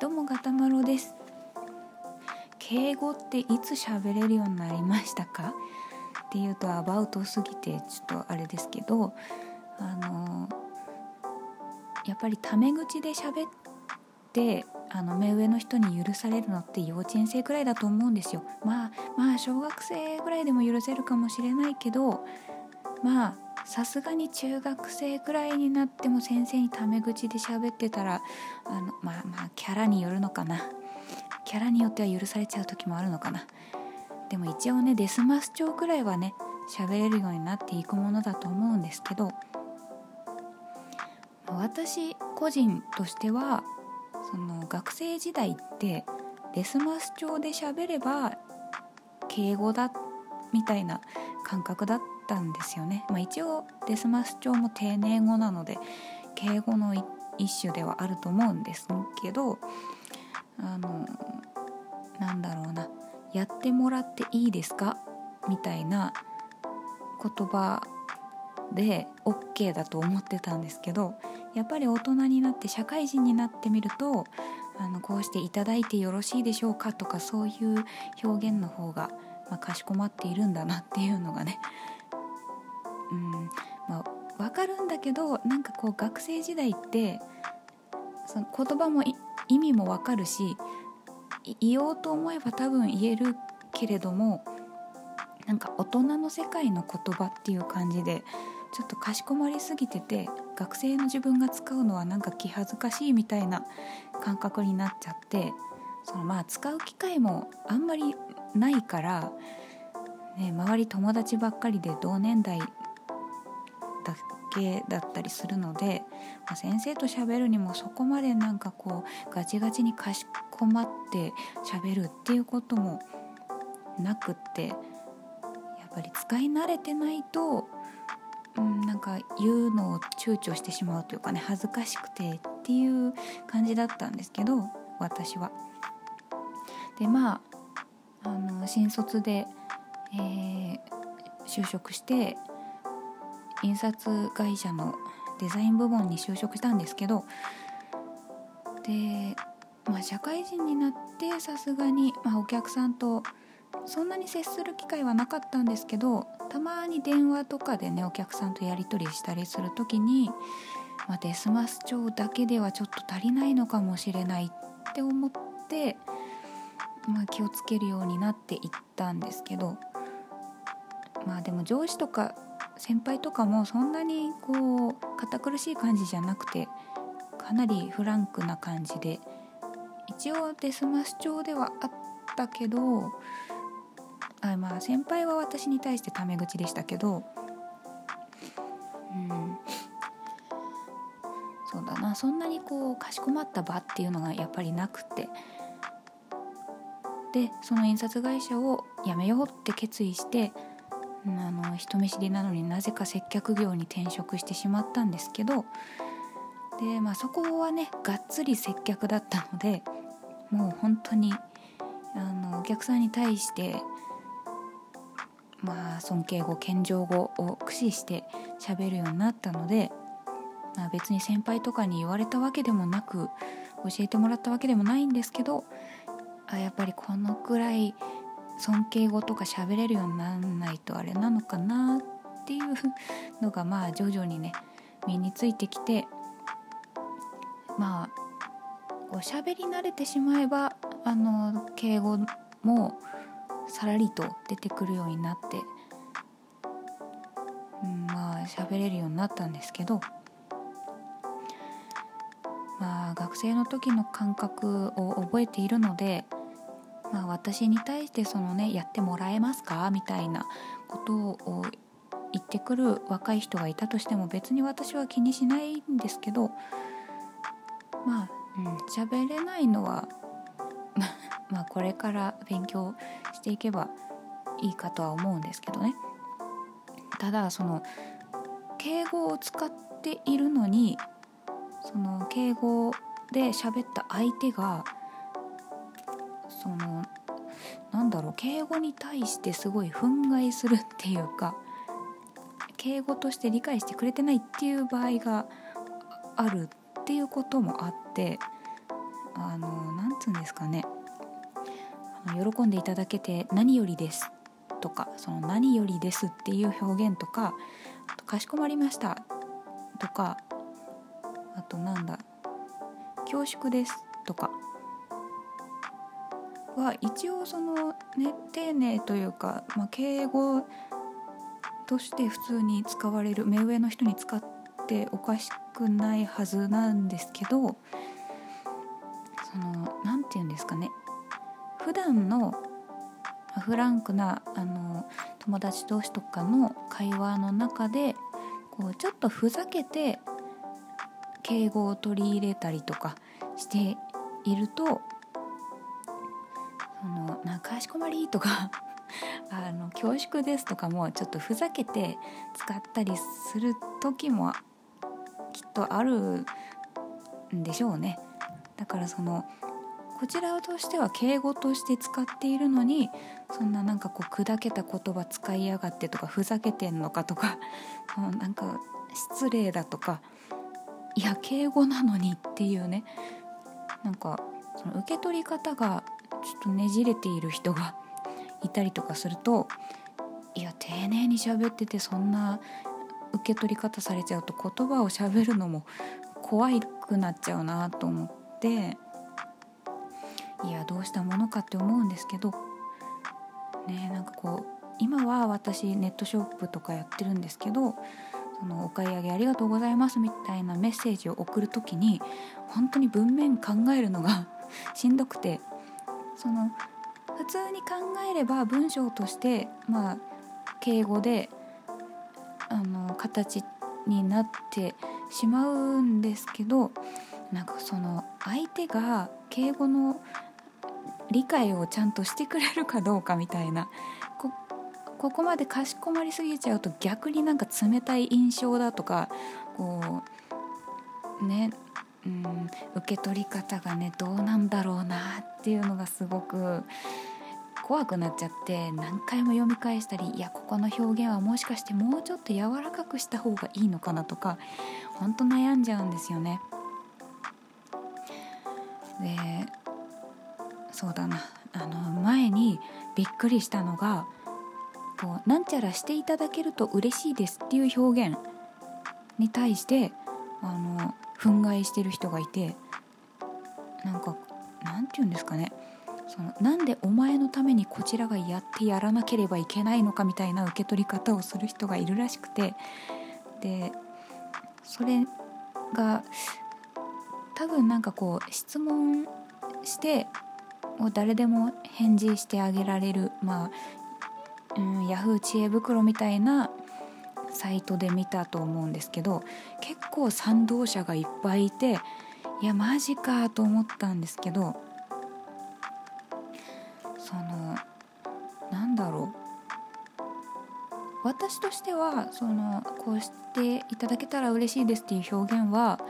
どうもガタマロです。敬語っていつ喋れるようになりましたか？っていうとアバウトすぎてちょっとあれですけどあのやっぱりタメ口で喋ってあの目上の人に許されるのって幼稚園生くらいだと思うんですよ。まあまあ小学生ぐらいでも許せるかもしれないけどまあさすがに中学生くらいになっても先生にタメ口で喋ってたらあのまあまあキャラによるのかな。キャラによっては許されちゃう時もあるのかな。でも一応ねデスマス調くらいはね喋れるようになっていくものだと思うんですけど私個人としてはその学生時代ってデスマス調で喋れば敬語だみたいな感覚だったんですよね、まあ、一応デスマス調も丁寧語なので敬語の一種ではあると思うんですけどあのなんだろうな。やってもらっていいですか？みたいな言葉で OK だと思ってたんですけどやっぱり大人になって社会人になってみるとあのこうして「いただいてよろしいでしょうか」とかそういう表現の方が、まあ、かしこまっているんだなっていうのがねうん。まあ分かるんだけどなんかこう学生時代ってその言葉も意味も分かるし言おうと思えば多分言えるけれどもなんか大人の世界の言葉っていう感じでちょっとかしこまりすぎてて学生の自分が使うのはなんか気恥ずかしいみたいな感覚になっちゃってそのまあ使う機会もあんまりないからね、周り友達ばっかりで同年代だけだったりするので、まあ、先生と喋るにもそこまでなんかこうガチガチにかしこまって喋るっていうこともなくってやっぱり使い慣れてないと、うん、なんか言うのを躊躇してしまうというかね恥ずかしくてっていう感じだったんですけど私は。でまああの新卒でえー、就職して印刷会社のデザイン部門に就職したんですけどで、まあ、社会人になってさすがに、まあ、お客さんとそんなに接する機会はなかったんですけどたまに電話とかでねお客さんとやり取りしたりする時に、まあ、デスマス帳だけではちょっと足りないのかもしれないって思って、まあ、気をつけるようになっていったんですけどまあでも上司とか先輩とかもそんなにこう堅苦しい感じじゃなくてかなりフランクな感じで一応デスマス調ではあったけどあまあ先輩は私に対してタメ口でしたけどうん。そうだな。そんなにこうかしこまった場っていうのがやっぱりなくて。でその印刷会社を辞めようって決意してあの人見知りなのになぜか接客業に転職してしまったんですけどで、まあ、そこはねがっつり接客だったのでもう本当にあのお客さんに対してまあ尊敬語謙譲語を駆使して喋るようになったので、まあ、別に先輩とかに言われたわけでもなく教えてもらったわけでもないんですけどあやっぱりこのくらい尊敬語とか喋れるようにならないとあれなのかなっていうのがまあ徐々にね身についてきてまあこう喋り慣れてしまえばあの敬語もさらりと出てくるようになって、うん、まあ喋れるようになったんですけどまあ学生の時の感覚を覚えているのでまあ、私に対してそのねやってもらえますか？みたいなことを言ってくる若い人がいたとしても別に私は気にしないんですけどまあ喋、うん、れないのは まあこれから勉強していけばいいかとは思うんですけどね。ただその敬語を使っているのにその敬語で喋った相手がそのなんだろう敬語に対してすごい憤慨するっていうか敬語として理解してくれてないっていう場合があるっていうこともあってあのなんつうんですかね。あの喜んでいただけて何よりですとかその何よりですっていう表現とかあとかしこまりましたとかあとなんだ恐縮ですとかは一応そのね丁寧というか、まあ、敬語として普通に使われる目上の人に使っておかしくないはずなんですけどその何て言うんですかね。普段のフランクなあの友達同士とかの会話の中でこうちょっとふざけて敬語を取り入れたりとかしているとなんかしこまりとか あの恐縮ですとかもちょっとふざけて使ったりする時もきっとあるんでしょうね。だからそのこちらとしては敬語として使っているのにそんななんかこう砕けた言葉使いやがってとかふざけてんのかとか そのなんか失礼だとかいや敬語なのにっていうね。なんかその受け取り方がちょっとねじれている人が いたりとかするといや丁寧に喋っててそんな受け取り方されちゃうと言葉を喋るのも 怖くなっちゃうなと思っていやどうしたものかって思うんですけどねなんかこう今は私ネットショップとかやってるんですけどそのお買い上げありがとうございますみたいなメッセージを送る時に本当に文面考えるのが しんどくてその普通に考えれば文章としてまあ敬語であの形になってしまうんですけどなんかその相手が敬語の理解をちゃんとしてくれるかどうかみたいなこここまでかしこまりすぎちゃうと逆になんか冷たい印象だとかこうねうん受け取り方がねどうなんだろうなっていうのがすごく怖くなっちゃって何回も読み返したりいやここの表現はもしかしてもうちょっと柔らかくした方がいいのかなとかほんと悩んじゃうんですよね。でそうだなあの前にびっくりしたのがこうなんちゃらしていただけると嬉しいですっていう表現に対してあの憤慨してる人がいてなんかなんて言うんですかね。そのなんでお前のためにこちらがやってやらなければいけないのかみたいな受け取り方をする人がいるらしくて。でそれが多分なんかこう質問してもう誰でも返事してあげられるまあ、うん、ヤフー知恵袋みたいなサイトで見たと思うんですけど結構賛同者がいっぱいいていやマジかと思ったんですけどそのなんだろう。私としてはそのこうしていただけたら嬉しいですっていう表現は、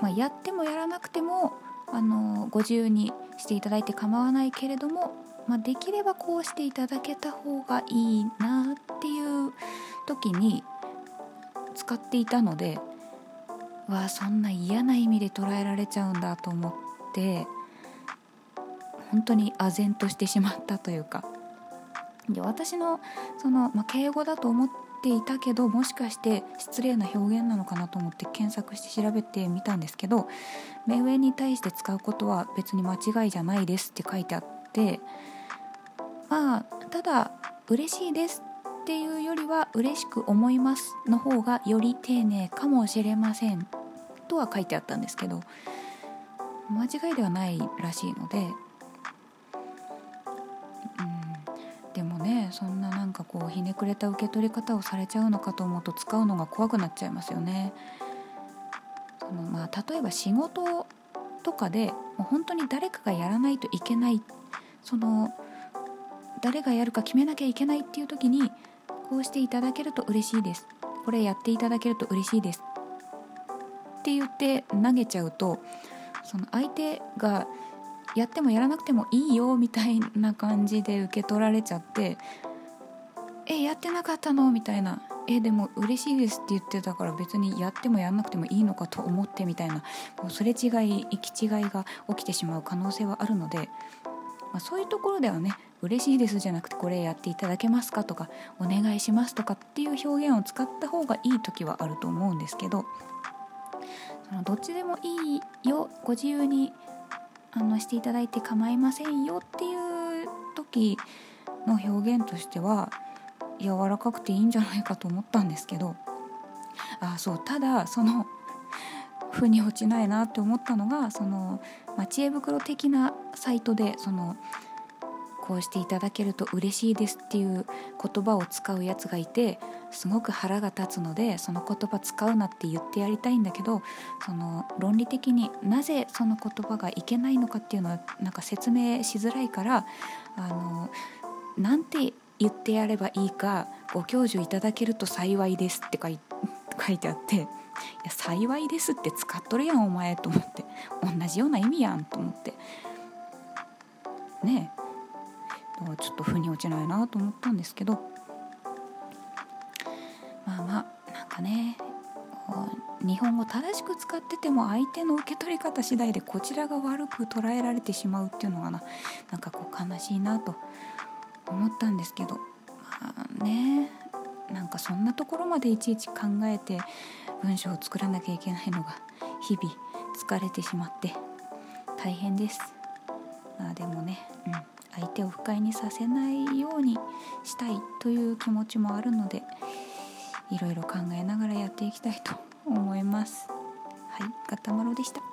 まあ、やってもやらなくてもあのご自由にしていただいて構わないけれども、まあ、できればこうしていただけた方がいいなっていう時に使っていたのでわあそんな嫌な意味で捉えられちゃうんだと思って本当に唖然としてしまったというか。で私のその、まあ、敬語だと思っていたけどもしかして失礼な表現なのかなと思って検索して調べてみたんですけど目上に対して使うことは別に間違いじゃないですって書いてあってまあただ嬉しいですっていうよりは嬉しく思いますの方がより丁寧かもしれませんとは書いてあったんですけど間違いではないらしいのでうんでもねそんななんかこうひねくれた受け取り方をされちゃうのかと思うと使うのが怖くなっちゃいますよね。そのまあ、例えば仕事とかでもう本当に誰かがやらないといけないその誰がやるか決めなきゃいけないっていう時にこうしていただけると嬉しいです。これやっていただけると嬉しいです。って言って投げちゃうとその相手がやってもやらなくてもいいよみたいな感じで受け取られちゃってえやってなかったの?」みたいな「えでも嬉しいです」って言ってたから別にやってもやんなくてもいいのかと思ってみたいな。もうすれ違い行き違いが起きてしまう可能性はあるので、まあ、そういうところではね「嬉しいです」じゃなくて「これやっていただけますか?」とか「お願いします」とかっていう表現を使った方がいい時はあると思うんですけどそのどっちでもいいよご自由にあのしていただいて構いませんよっていう時の表現としては柔らかくていいんじゃないかと思ったんですけどあそうただその腑に落ちないなって思ったのがその、ま知恵袋的なサイトでそのこうしていただけると嬉しいですっていう言葉を使うやつがいてすごく腹が立つのでその言葉使うなって言ってやりたいんだけどその論理的になぜその言葉がいけないのかっていうのはなんか説明しづらいからあのなんて言ってやればいいかご教授いただけると幸いですって書い 書いてあっていや幸いですって使っとるやんお前と思って。同じような意味やんと思って。ねえ。ちょっと腑に落ちないなと思ったんですけど。まあまあなんかね日本語正しく使ってても相手の受け取り方次第でこちらが悪く捉えられてしまうっていうのがななんかこう悲しいなと思ったんですけど。まあねなんかそんなところまでいちいち考えて文章を作らなきゃいけないのが日々疲れてしまって大変です。まあでもね、うん、相手を不快にさせないようにしたいという気持ちもあるのでいろいろ考えながらやっていきたいと思います。はい、ガタマロでした。